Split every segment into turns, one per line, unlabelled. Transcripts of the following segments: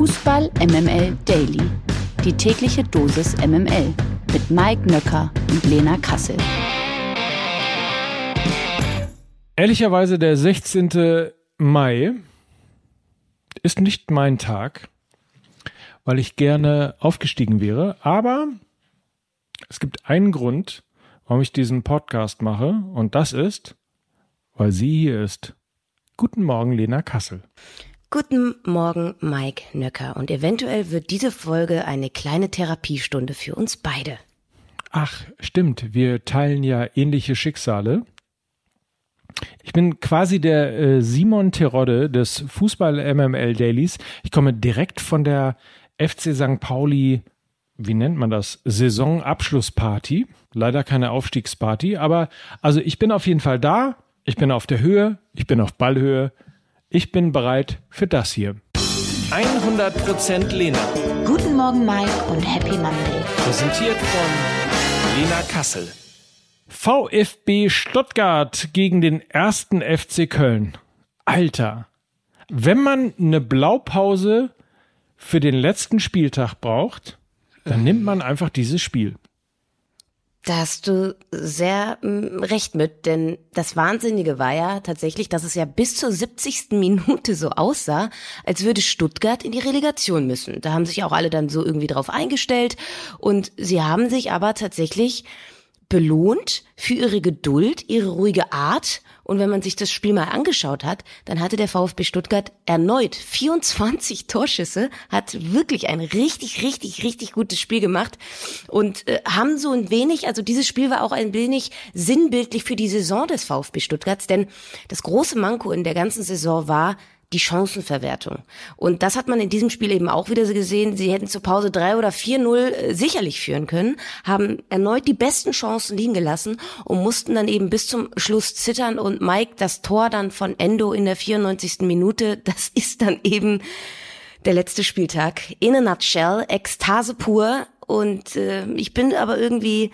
Fußball MML Daily. Die tägliche Dosis MML mit Mike Nöcker und Lena Kassel.
Ehrlicherweise der 16. Mai ist nicht mein Tag, weil ich gerne aufgestiegen wäre, aber es gibt einen Grund, warum ich diesen Podcast mache und das ist, weil sie hier ist. Guten Morgen, Lena Kassel.
Guten Morgen, Mike Nöcker. Und eventuell wird diese Folge eine kleine Therapiestunde für uns beide.
Ach, stimmt. Wir teilen ja ähnliche Schicksale. Ich bin quasi der äh, Simon Terodde des Fußball MML Dailies. Ich komme direkt von der FC St. Pauli, wie nennt man das? Saisonabschlussparty. Leider keine Aufstiegsparty, aber also ich bin auf jeden Fall da. Ich bin auf der Höhe. Ich bin auf Ballhöhe. Ich bin bereit für das hier.
100% Lena.
Guten Morgen, Mike und Happy Monday.
Präsentiert von Lena Kassel.
VfB Stuttgart gegen den ersten FC Köln. Alter, wenn man eine Blaupause für den letzten Spieltag braucht, dann nimmt man einfach dieses Spiel.
Da hast du sehr mm, recht mit, denn das Wahnsinnige war ja tatsächlich, dass es ja bis zur 70. Minute so aussah, als würde Stuttgart in die Relegation müssen. Da haben sich auch alle dann so irgendwie drauf eingestellt und sie haben sich aber tatsächlich belohnt für ihre Geduld, ihre ruhige Art. Und wenn man sich das Spiel mal angeschaut hat, dann hatte der VfB Stuttgart erneut 24 Torschüsse, hat wirklich ein richtig, richtig, richtig gutes Spiel gemacht und äh, haben so ein wenig, also dieses Spiel war auch ein wenig sinnbildlich für die Saison des VfB Stuttgarts, denn das große Manko in der ganzen Saison war, die Chancenverwertung. Und das hat man in diesem Spiel eben auch wieder gesehen. Sie hätten zur Pause 3 oder 4-0 äh, sicherlich führen können, haben erneut die besten Chancen liegen gelassen und mussten dann eben bis zum Schluss zittern. Und Mike, das Tor dann von Endo in der 94. Minute, das ist dann eben der letzte Spieltag. In a nutshell, Ekstase pur. Und äh, ich bin aber irgendwie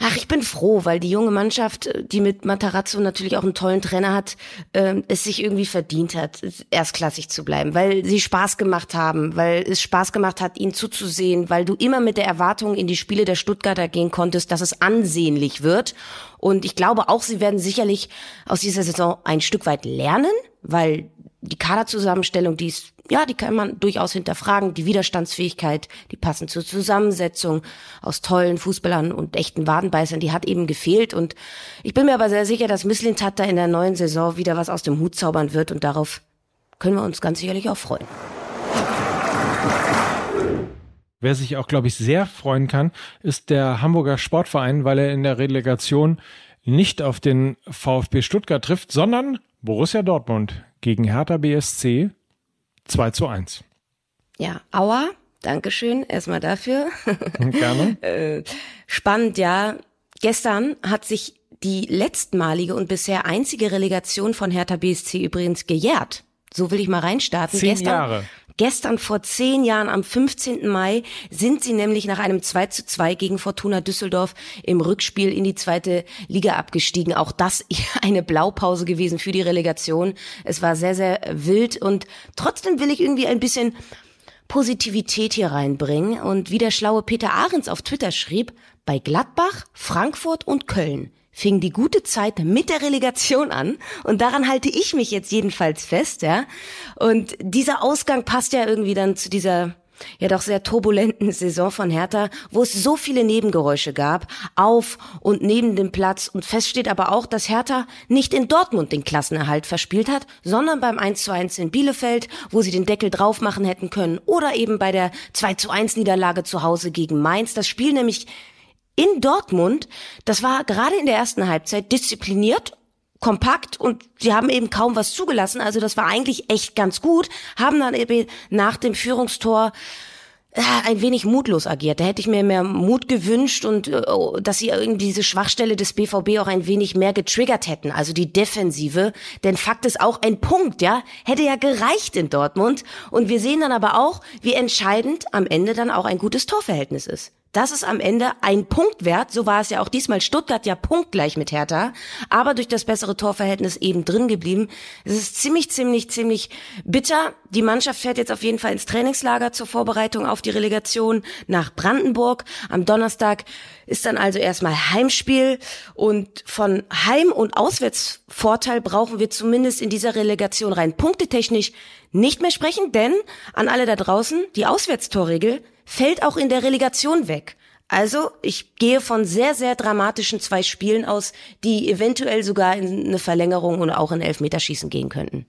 Ach, ich bin froh, weil die junge Mannschaft, die mit Matarazzo natürlich auch einen tollen Trainer hat, äh, es sich irgendwie verdient hat, erstklassig zu bleiben, weil sie Spaß gemacht haben, weil es Spaß gemacht hat, ihnen zuzusehen, weil du immer mit der Erwartung in die Spiele der Stuttgarter gehen konntest, dass es ansehnlich wird. Und ich glaube auch, sie werden sicherlich aus dieser Saison ein Stück weit lernen, weil die Kaderzusammenstellung, die ist, ja, die kann man durchaus hinterfragen. Die Widerstandsfähigkeit, die passend zur Zusammensetzung aus tollen Fußballern und echten Wadenbeißern, die hat eben gefehlt. Und ich bin mir aber sehr sicher, dass Misslintat da in der neuen Saison wieder was aus dem Hut zaubern wird. Und darauf können wir uns ganz sicherlich auch freuen.
Wer sich auch, glaube ich, sehr freuen kann, ist der Hamburger Sportverein, weil er in der Relegation nicht auf den VfB Stuttgart trifft, sondern Borussia Dortmund gegen Hertha BSC 2 zu 1.
Ja, Aua, Dankeschön erstmal dafür.
Gerne.
Äh, spannend, ja. Gestern hat sich die letztmalige und bisher einzige Relegation von Hertha BSC übrigens gejährt. So will ich mal reinstarten.
Zehn
Gestern,
Jahre.
Gestern vor zehn Jahren, am 15. Mai, sind sie nämlich nach einem 2 zu 2 gegen Fortuna Düsseldorf im Rückspiel in die zweite Liga abgestiegen. Auch das eine Blaupause gewesen für die Relegation. Es war sehr, sehr wild und trotzdem will ich irgendwie ein bisschen Positivität hier reinbringen. Und wie der schlaue Peter Ahrens auf Twitter schrieb, bei Gladbach, Frankfurt und Köln fing die gute Zeit mit der Relegation an und daran halte ich mich jetzt jedenfalls fest, ja. Und dieser Ausgang passt ja irgendwie dann zu dieser ja doch sehr turbulenten Saison von Hertha, wo es so viele Nebengeräusche gab, auf und neben dem Platz und fest steht aber auch, dass Hertha nicht in Dortmund den Klassenerhalt verspielt hat, sondern beim 1 zu 1 in Bielefeld, wo sie den Deckel drauf machen hätten können oder eben bei der 2 zu 1 Niederlage zu Hause gegen Mainz. Das Spiel nämlich in Dortmund, das war gerade in der ersten Halbzeit diszipliniert, kompakt und sie haben eben kaum was zugelassen. Also das war eigentlich echt ganz gut, haben dann eben nach dem Führungstor äh, ein wenig mutlos agiert. Da hätte ich mir mehr Mut gewünscht und äh, dass sie irgendwie diese Schwachstelle des BVB auch ein wenig mehr getriggert hätten, also die Defensive. Denn Fakt ist auch ein Punkt, ja, hätte ja gereicht in Dortmund. Und wir sehen dann aber auch, wie entscheidend am Ende dann auch ein gutes Torverhältnis ist. Das ist am Ende ein Punktwert. So war es ja auch diesmal. Stuttgart ja punktgleich mit Hertha, aber durch das bessere Torverhältnis eben drin geblieben. Es ist ziemlich, ziemlich, ziemlich bitter. Die Mannschaft fährt jetzt auf jeden Fall ins Trainingslager zur Vorbereitung auf die Relegation nach Brandenburg. Am Donnerstag ist dann also erstmal Heimspiel und von Heim- und Auswärtsvorteil brauchen wir zumindest in dieser Relegation rein punktetechnisch nicht mehr sprechen, denn an alle da draußen, die Auswärtstorregel fällt auch in der Relegation weg. Also ich gehe von sehr, sehr dramatischen zwei Spielen aus, die eventuell sogar in eine Verlängerung und auch in Elfmeterschießen gehen könnten.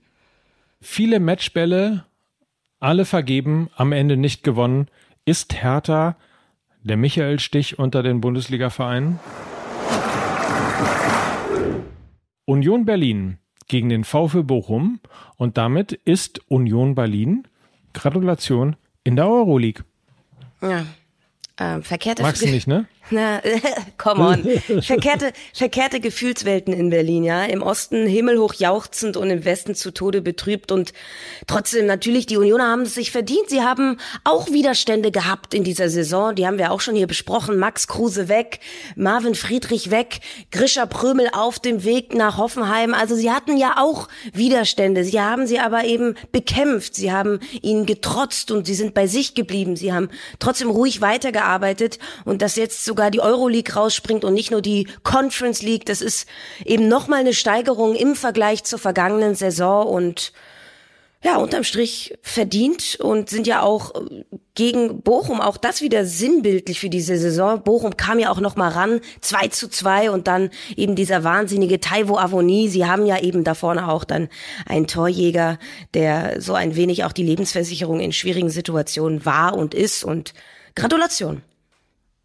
Viele Matchbälle, alle vergeben, am Ende nicht gewonnen. Ist Hertha der Michael Stich unter den Bundesliga-Vereinen? Union Berlin gegen den VfB Bochum und damit ist Union Berlin, Gratulation, in der Euroleague.
Ja. Ähm, verkehrte
Magst du nicht, ne?
Na, come on. Verkehrte, verkehrte Gefühlswelten in Berlin, ja. Im Osten himmelhoch jauchzend und im Westen zu Tode betrübt und trotzdem natürlich, die Unioner haben es sich verdient. Sie haben auch Widerstände gehabt in dieser Saison. Die haben wir auch schon hier besprochen. Max Kruse weg, Marvin Friedrich weg, Grisha Prömel auf dem Weg nach Hoffenheim. Also sie hatten ja auch Widerstände. Sie haben sie aber eben bekämpft. Sie haben ihnen getrotzt und sie sind bei sich geblieben. Sie haben trotzdem ruhig weitergearbeitet und das jetzt so sogar die Euroleague rausspringt und nicht nur die Conference League. Das ist eben nochmal eine Steigerung im Vergleich zur vergangenen Saison und ja, unterm Strich verdient und sind ja auch äh, gegen Bochum auch das wieder sinnbildlich für diese Saison. Bochum kam ja auch noch mal ran, 2 zu 2 und dann eben dieser wahnsinnige Taiwo Avoni. Sie haben ja eben da vorne auch dann einen Torjäger, der so ein wenig auch die Lebensversicherung in schwierigen Situationen war und ist und Gratulation.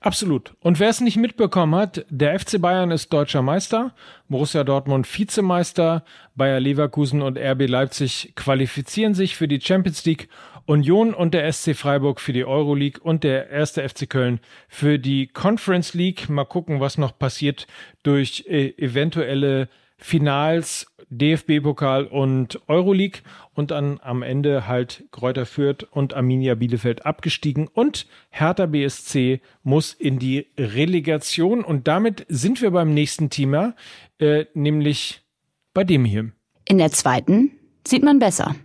Absolut. Und wer es nicht mitbekommen hat, der FC Bayern ist deutscher Meister, Borussia Dortmund Vizemeister, Bayer Leverkusen und RB Leipzig qualifizieren sich für die Champions League, Union und der SC Freiburg für die Euroleague und der erste FC Köln für die Conference League. Mal gucken, was noch passiert durch äh, eventuelle Finals, DFB-Pokal und Euroleague und dann am Ende halt Kräuter Fürth und Arminia Bielefeld abgestiegen und Hertha BSC muss in die Relegation und damit sind wir beim nächsten Thema, äh, nämlich bei dem hier.
In der zweiten sieht man besser.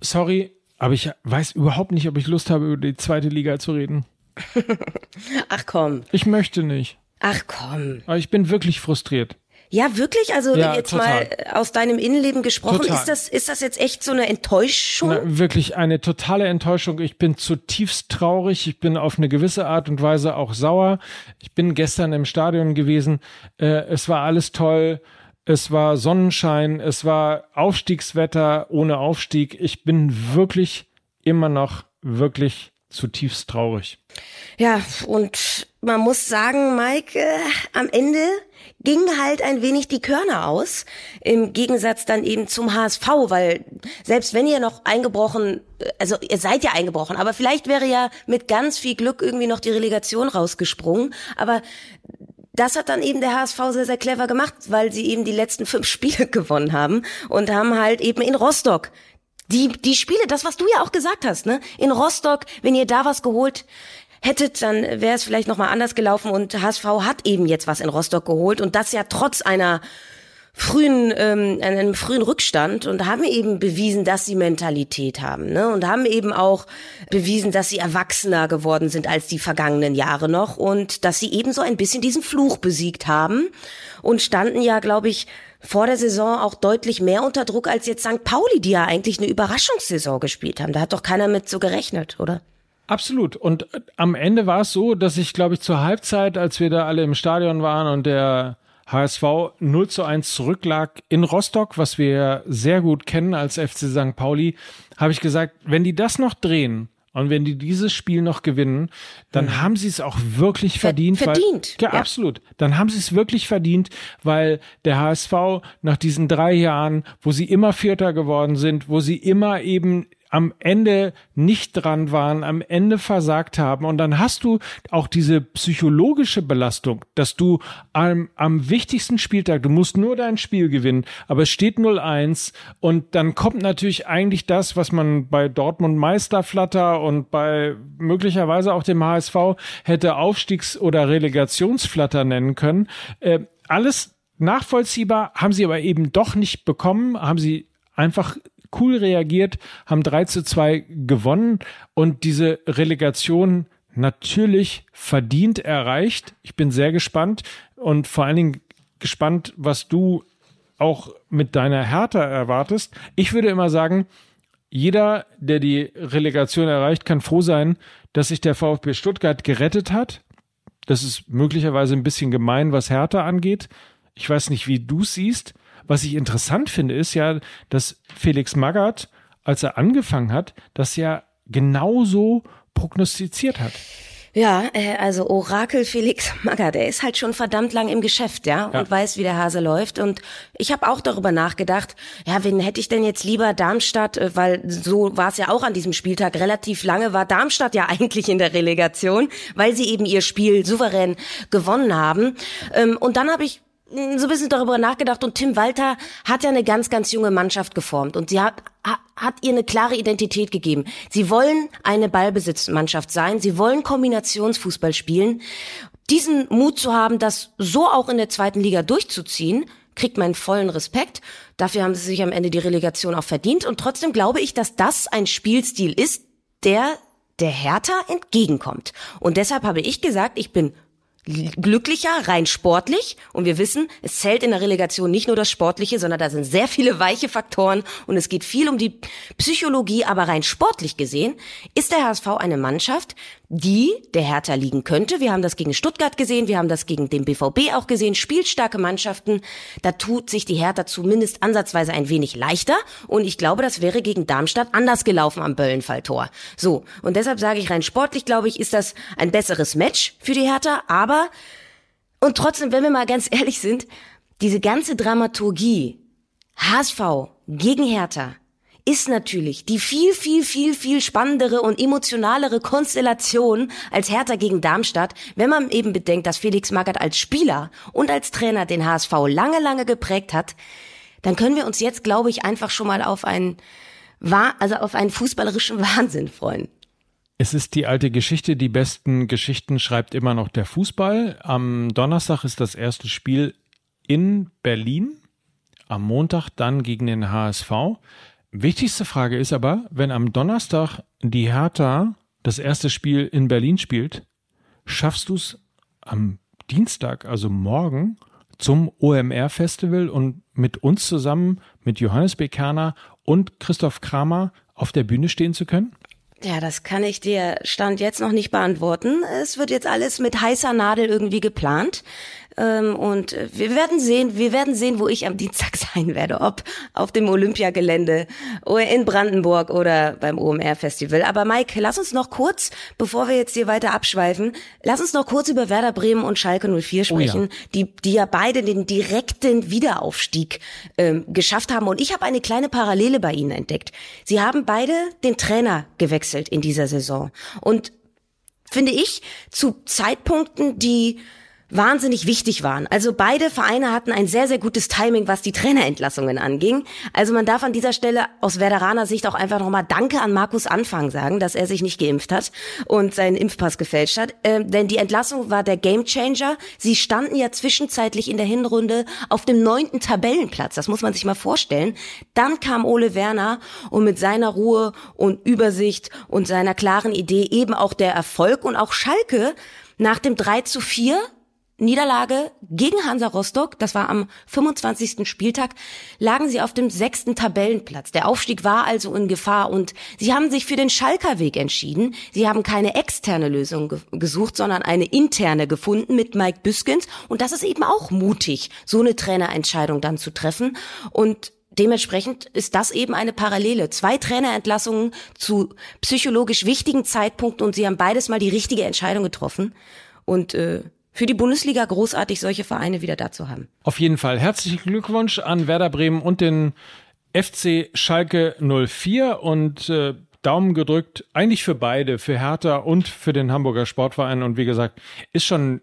Sorry, aber ich weiß überhaupt nicht, ob ich Lust habe, über die zweite Liga zu reden.
Ach komm.
Ich möchte nicht.
Ach komm.
Aber ich bin wirklich frustriert.
Ja, wirklich? Also
Ja,
jetzt
total.
mal aus deinem Innenleben gesprochen,
Total.
ist das, ist das jetzt echt so eine Enttäuschung?
Na, wirklich eine totale Enttäuschung. Ich bin zutiefst traurig. Ich bin auf eine gewisse Art und Weise auch sauer. Ich bin gestern im Stadion gewesen. Äh, es war alles toll. Es war Sonnenschein. Es war Aufstiegswetter ohne Aufstieg. Ich bin wirklich immer noch wirklich zutiefst traurig.
Ja, und man muss sagen, Mike, äh, am Ende ging halt ein wenig die Körner aus, im Gegensatz dann eben zum HSV, weil selbst wenn ihr noch eingebrochen, äh, also ihr seid ja eingebrochen, aber vielleicht wäre ja mit ganz viel Glück irgendwie noch die Relegation rausgesprungen, aber das hat dann eben der HSV sehr, sehr clever gemacht, weil sie eben die letzten fünf Spiele gewonnen haben und haben halt eben in Rostock die, die Spiele, das, was du ja auch gesagt hast, ne? In Rostock, wenn ihr da was geholt hättet, dann wäre es vielleicht nochmal anders gelaufen und HSV hat eben jetzt was in Rostock geholt und das ja trotz einer frühen, ähm, einem frühen Rückstand und haben eben bewiesen, dass sie Mentalität haben, ne? Und haben eben auch bewiesen, dass sie erwachsener geworden sind als die vergangenen Jahre noch und dass sie eben so ein bisschen diesen Fluch besiegt haben und standen ja, glaube ich, vor der Saison auch deutlich mehr unter Druck als jetzt St. Pauli, die ja eigentlich eine Überraschungssaison gespielt haben. Da hat doch keiner mit so gerechnet, oder?
Absolut. Und äh, am Ende war es so, dass ich, glaube ich, zur Halbzeit, als wir da alle im Stadion waren und der HSV 0 zu 1 zurücklag in Rostock, was wir sehr gut kennen als FC St. Pauli, habe ich gesagt, wenn die das noch drehen und wenn die dieses Spiel noch gewinnen, dann haben sie es auch wirklich verdient.
verdient,
Weil, ja,
ja.
absolut. Dann haben sie es wirklich verdient, weil der HSV nach diesen drei Jahren, wo sie immer Vierter geworden sind, wo sie immer eben am Ende nicht dran waren, am Ende versagt haben. Und dann hast du auch diese psychologische Belastung, dass du am, am wichtigsten Spieltag, du musst nur dein Spiel gewinnen, aber es steht 0-1 und dann kommt natürlich eigentlich das, was man bei Dortmund Meisterflatter und bei möglicherweise auch dem HSV hätte Aufstiegs- oder Relegationsflatter nennen können. Äh, alles nachvollziehbar, haben sie aber eben doch nicht bekommen, haben sie einfach cool reagiert, haben 3 zu 2 gewonnen und diese Relegation natürlich verdient erreicht. Ich bin sehr gespannt und vor allen Dingen gespannt, was du auch mit deiner Hertha erwartest. Ich würde immer sagen, jeder, der die Relegation erreicht, kann froh sein, dass sich der VfB Stuttgart gerettet hat. Das ist möglicherweise ein bisschen gemein, was Hertha angeht. Ich weiß nicht, wie du siehst. Was ich interessant finde, ist ja, dass Felix Magath, als er angefangen hat, das ja genauso prognostiziert hat.
Ja, äh, also Orakel Felix Magath, der ist halt schon verdammt lang im Geschäft, ja,
Ja.
und weiß, wie der Hase läuft. Und ich habe auch darüber nachgedacht, ja, wen hätte ich denn jetzt lieber Darmstadt, äh, weil so war es ja auch an diesem Spieltag. Relativ lange war Darmstadt ja eigentlich in der Relegation, weil sie eben ihr Spiel souverän gewonnen haben. Ähm, Und dann habe ich so ein bisschen darüber nachgedacht und Tim Walter hat ja eine ganz, ganz junge Mannschaft geformt und sie hat, ha- hat ihr eine klare Identität gegeben. Sie wollen eine Ballbesitzmannschaft sein, sie wollen Kombinationsfußball spielen. Diesen Mut zu haben, das so auch in der zweiten Liga durchzuziehen, kriegt meinen vollen Respekt. Dafür haben sie sich am Ende die Relegation auch verdient und trotzdem glaube ich, dass das ein Spielstil ist, der der Hertha entgegenkommt. Und deshalb habe ich gesagt, ich bin glücklicher, rein sportlich. Und wir wissen, es zählt in der Relegation nicht nur das Sportliche, sondern da sind sehr viele weiche Faktoren und es geht viel um die Psychologie. Aber rein sportlich gesehen ist der HSV eine Mannschaft, die der Hertha liegen könnte. Wir haben das gegen Stuttgart gesehen, wir haben das gegen den BVB auch gesehen. Spielstarke Mannschaften, da tut sich die Hertha zumindest ansatzweise ein wenig leichter. Und ich glaube, das wäre gegen Darmstadt anders gelaufen am Böllenfalltor. So, und deshalb sage ich rein sportlich, glaube ich, ist das ein besseres Match für die Hertha. Aber, und trotzdem, wenn wir mal ganz ehrlich sind, diese ganze Dramaturgie, HSV gegen Hertha, ist natürlich die viel, viel, viel, viel spannendere und emotionalere Konstellation als Hertha gegen Darmstadt, wenn man eben bedenkt, dass Felix Magath als Spieler und als Trainer den HSV lange, lange geprägt hat, dann können wir uns jetzt, glaube ich, einfach schon mal auf einen, also auf einen fußballerischen Wahnsinn freuen.
Es ist die alte Geschichte, die besten Geschichten schreibt immer noch der Fußball. Am Donnerstag ist das erste Spiel in Berlin, am Montag dann gegen den HSV. Wichtigste Frage ist aber, wenn am Donnerstag die Hertha das erste Spiel in Berlin spielt, schaffst du es am Dienstag, also morgen, zum OMR-Festival und mit uns zusammen, mit Johannes Bekerner und Christoph Kramer auf der Bühne stehen zu können?
Ja, das kann ich dir Stand jetzt noch nicht beantworten. Es wird jetzt alles mit heißer Nadel irgendwie geplant. Ähm, und äh, wir werden sehen, wir werden sehen, wo ich am Dienstag sein werde. Ob auf dem Olympiagelände oder in Brandenburg oder beim OMR-Festival. Aber Mike, lass uns noch kurz, bevor wir jetzt hier weiter abschweifen, lass uns noch kurz über Werder Bremen und Schalke 04
Oh ja.
sprechen, die, die ja beide den direkten Wiederaufstieg ähm, geschafft haben. Und ich habe eine kleine Parallele bei ihnen entdeckt. Sie haben beide den Trainer gewechselt in dieser Saison. Und finde ich, zu Zeitpunkten, die wahnsinnig wichtig waren. Also beide Vereine hatten ein sehr, sehr gutes Timing, was die Trainerentlassungen anging. Also man darf an dieser Stelle aus Werderaner Sicht auch einfach nochmal Danke an Markus Anfang sagen, dass er sich nicht geimpft hat und seinen Impfpass gefälscht hat. Ähm, denn die Entlassung war der Gamechanger. Sie standen ja zwischenzeitlich in der Hinrunde auf dem neunten Tabellenplatz. Das muss man sich mal vorstellen. Dann kam Ole Werner und mit seiner Ruhe und Übersicht und seiner klaren Idee eben auch der Erfolg und auch Schalke nach dem 3 zu 4 Niederlage gegen Hansa Rostock, das war am 25. Spieltag, lagen sie auf dem sechsten Tabellenplatz. Der Aufstieg war also in Gefahr und sie haben sich für den Schalker Weg entschieden. Sie haben keine externe Lösung ge gesucht, sondern eine interne gefunden mit Mike Büskens und das ist eben auch mutig, so eine Trainerentscheidung dann zu treffen und Dementsprechend ist das eben eine Parallele. Zwei Trainerentlassungen zu psychologisch wichtigen Zeitpunkten und sie haben beides mal die richtige Entscheidung getroffen. Und äh, für die Bundesliga großartig, solche Vereine wieder da zu haben.
Auf jeden Fall herzlichen Glückwunsch an Werder Bremen und den FC Schalke 04 und äh, Daumen gedrückt, eigentlich für beide, für Hertha und für den Hamburger Sportverein. Und wie gesagt, ist schon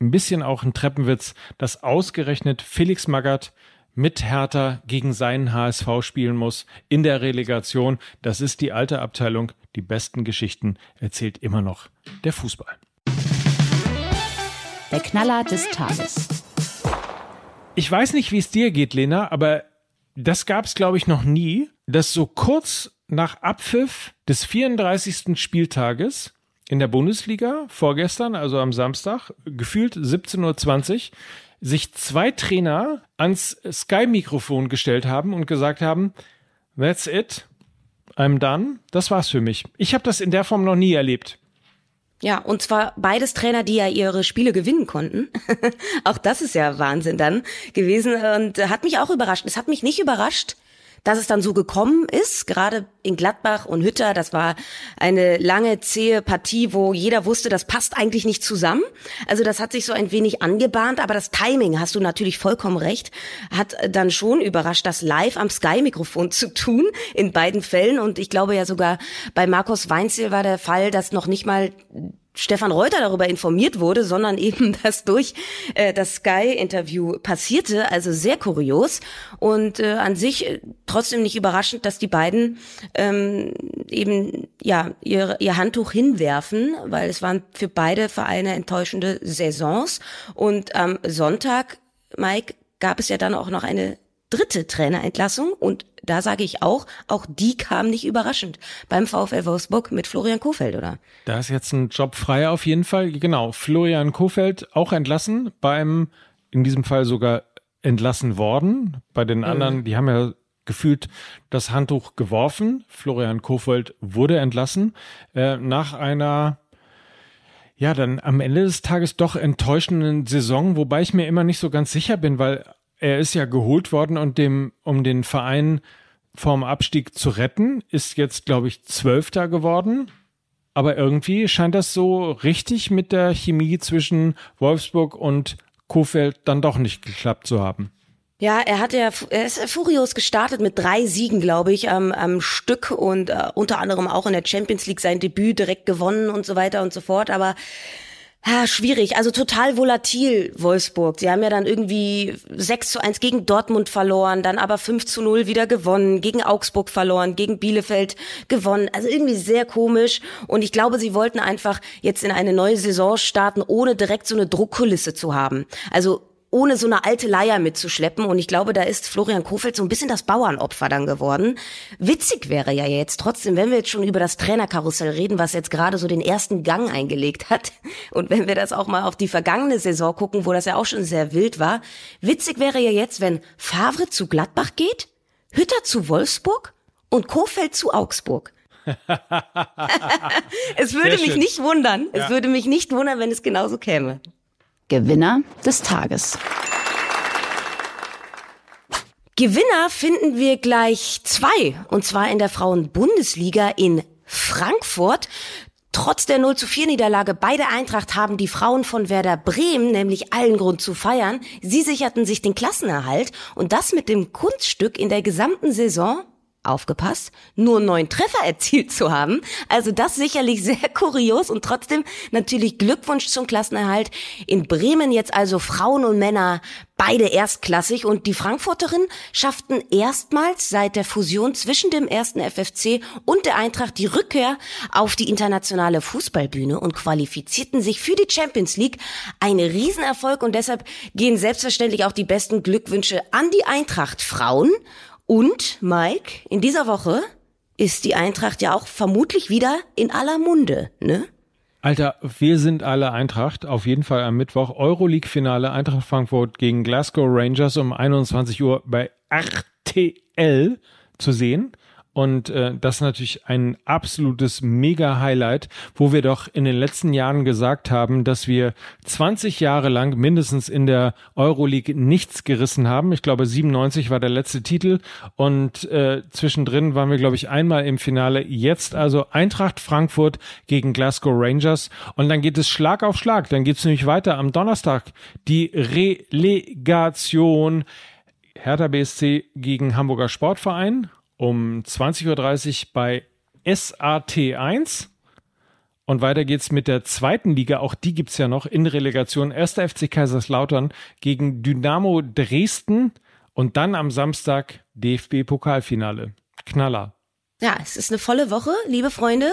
ein bisschen auch ein Treppenwitz, dass ausgerechnet Felix Magath mit Hertha gegen seinen HSV spielen muss in der Relegation. Das ist die alte Abteilung. Die besten Geschichten erzählt immer noch der Fußball.
Der Knaller des Tages.
Ich weiß nicht, wie es dir geht, Lena, aber das gab es, glaube ich, noch nie, dass so kurz nach Abpfiff des 34. Spieltages in der Bundesliga vorgestern, also am Samstag, gefühlt 17.20 Uhr, sich zwei Trainer ans Sky-Mikrofon gestellt haben und gesagt haben, that's it, I'm done, das war's für mich. Ich habe das in der Form noch nie erlebt.
Ja, und zwar beides Trainer, die ja ihre Spiele gewinnen konnten. auch das ist ja Wahnsinn dann gewesen und hat mich auch überrascht. Es hat mich nicht überrascht, dass es dann so gekommen ist, gerade in Gladbach und Hütter, das war eine lange, zähe Partie, wo jeder wusste, das passt eigentlich nicht zusammen. Also das hat sich so ein wenig angebahnt, aber das Timing, hast du natürlich vollkommen recht, hat dann schon überrascht, das live am Sky-Mikrofon zu tun, in beiden Fällen. Und ich glaube ja sogar bei Markus Weinzel war der Fall, dass noch nicht mal Stefan Reuter darüber informiert wurde, sondern eben das durch äh, das Sky-Interview passierte. Also sehr kurios und äh, an sich äh, trotzdem nicht überraschend, dass die beiden ähm, eben ja ihr, ihr Handtuch hinwerfen, weil es waren für beide Vereine enttäuschende Saisons. Und am Sonntag, Mike, gab es ja dann auch noch eine dritte Trainerentlassung und da sage ich auch, auch die kam nicht überraschend beim VfL Wolfsburg mit Florian Kofeld, oder?
Da ist jetzt ein Job frei auf jeden Fall. Genau, Florian Kofeld auch entlassen beim, in diesem Fall sogar entlassen worden. Bei den mhm. anderen, die haben ja gefühlt das Handtuch geworfen. Florian Kofeld wurde entlassen äh, nach einer ja, dann am Ende des Tages doch enttäuschenden Saison, wobei ich mir immer nicht so ganz sicher bin, weil er ist ja geholt worden und dem, um den Verein vorm Abstieg zu retten, ist jetzt, glaube ich, Zwölfter geworden. Aber irgendwie scheint das so richtig mit der Chemie zwischen Wolfsburg und Kofeld dann doch nicht geklappt zu haben.
Ja, er hat ja, er ist furios gestartet mit drei Siegen, glaube ich, am, am Stück und äh, unter anderem auch in der Champions League sein Debüt direkt gewonnen und so weiter und so fort. Aber ja, schwierig. Also total volatil, Wolfsburg. Sie haben ja dann irgendwie 6 zu 1 gegen Dortmund verloren, dann aber 5 zu 0 wieder gewonnen, gegen Augsburg verloren, gegen Bielefeld gewonnen. Also irgendwie sehr komisch. Und ich glaube, sie wollten einfach jetzt in eine neue Saison starten, ohne direkt so eine Druckkulisse zu haben. Also ohne so eine alte Leier mitzuschleppen. Und ich glaube, da ist Florian Kofeld so ein bisschen das Bauernopfer dann geworden. Witzig wäre ja jetzt trotzdem, wenn wir jetzt schon über das Trainerkarussell reden, was jetzt gerade so den ersten Gang eingelegt hat. Und wenn wir das auch mal auf die vergangene Saison gucken, wo das ja auch schon sehr wild war. Witzig wäre ja jetzt, wenn Favre zu Gladbach geht, Hütter zu Wolfsburg und Kofeld zu Augsburg. es würde mich nicht wundern. Ja. Es würde mich nicht wundern, wenn es genauso käme.
Gewinner des Tages.
Gewinner finden wir gleich zwei, und zwar in der Frauenbundesliga in Frankfurt. Trotz der 0 zu 4 Niederlage bei der Eintracht haben die Frauen von Werder Bremen nämlich allen Grund zu feiern. Sie sicherten sich den Klassenerhalt und das mit dem Kunststück in der gesamten Saison aufgepasst, nur neun Treffer erzielt zu haben. Also das sicherlich sehr kurios und trotzdem natürlich Glückwunsch zum Klassenerhalt. In Bremen jetzt also Frauen und Männer beide erstklassig und die Frankfurterinnen schafften erstmals seit der Fusion zwischen dem ersten FFC und der Eintracht die Rückkehr auf die internationale Fußballbühne und qualifizierten sich für die Champions League. Ein Riesenerfolg und deshalb gehen selbstverständlich auch die besten Glückwünsche an die Eintracht Frauen und, Mike, in dieser Woche ist die Eintracht ja auch vermutlich wieder in aller Munde, ne?
Alter, wir sind alle Eintracht. Auf jeden Fall am Mittwoch. Euroleague-Finale Eintracht Frankfurt gegen Glasgow Rangers um 21 Uhr bei RTL zu sehen. Und äh, das ist natürlich ein absolutes Mega-Highlight, wo wir doch in den letzten Jahren gesagt haben, dass wir 20 Jahre lang mindestens in der Euroleague nichts gerissen haben. Ich glaube, 97 war der letzte Titel und äh, zwischendrin waren wir, glaube ich, einmal im Finale. Jetzt also Eintracht Frankfurt gegen Glasgow Rangers und dann geht es Schlag auf Schlag. Dann geht es nämlich weiter am Donnerstag. Die Relegation Hertha BSC gegen Hamburger Sportverein um 20.30 Uhr bei SAT1. Und weiter geht's mit der zweiten Liga. Auch die gibt's ja noch in Relegation. Erster FC Kaiserslautern gegen Dynamo Dresden. Und dann am Samstag DFB-Pokalfinale. Knaller.
Ja, es ist eine volle Woche, liebe Freunde.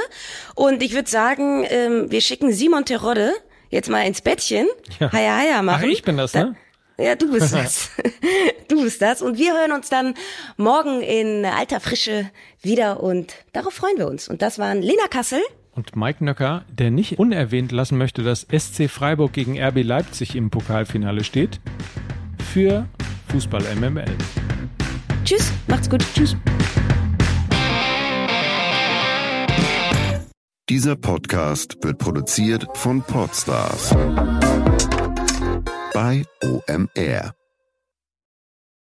Und ich würde sagen, ähm, wir schicken Simon Terodde jetzt mal ins Bettchen. Ja. Heia, heia machen.
Ach, ich bin das, ne?
Ja, du bist das. du bist das. Und wir hören uns dann morgen in alter Frische wieder und darauf freuen wir uns. Und das waren Lena Kassel.
Und Mike Nöcker, der nicht unerwähnt lassen möchte, dass SC Freiburg gegen RB Leipzig im Pokalfinale steht. Für Fußball MML.
Tschüss, macht's gut. Tschüss.
Dieser Podcast wird produziert von Podstars bei OMR.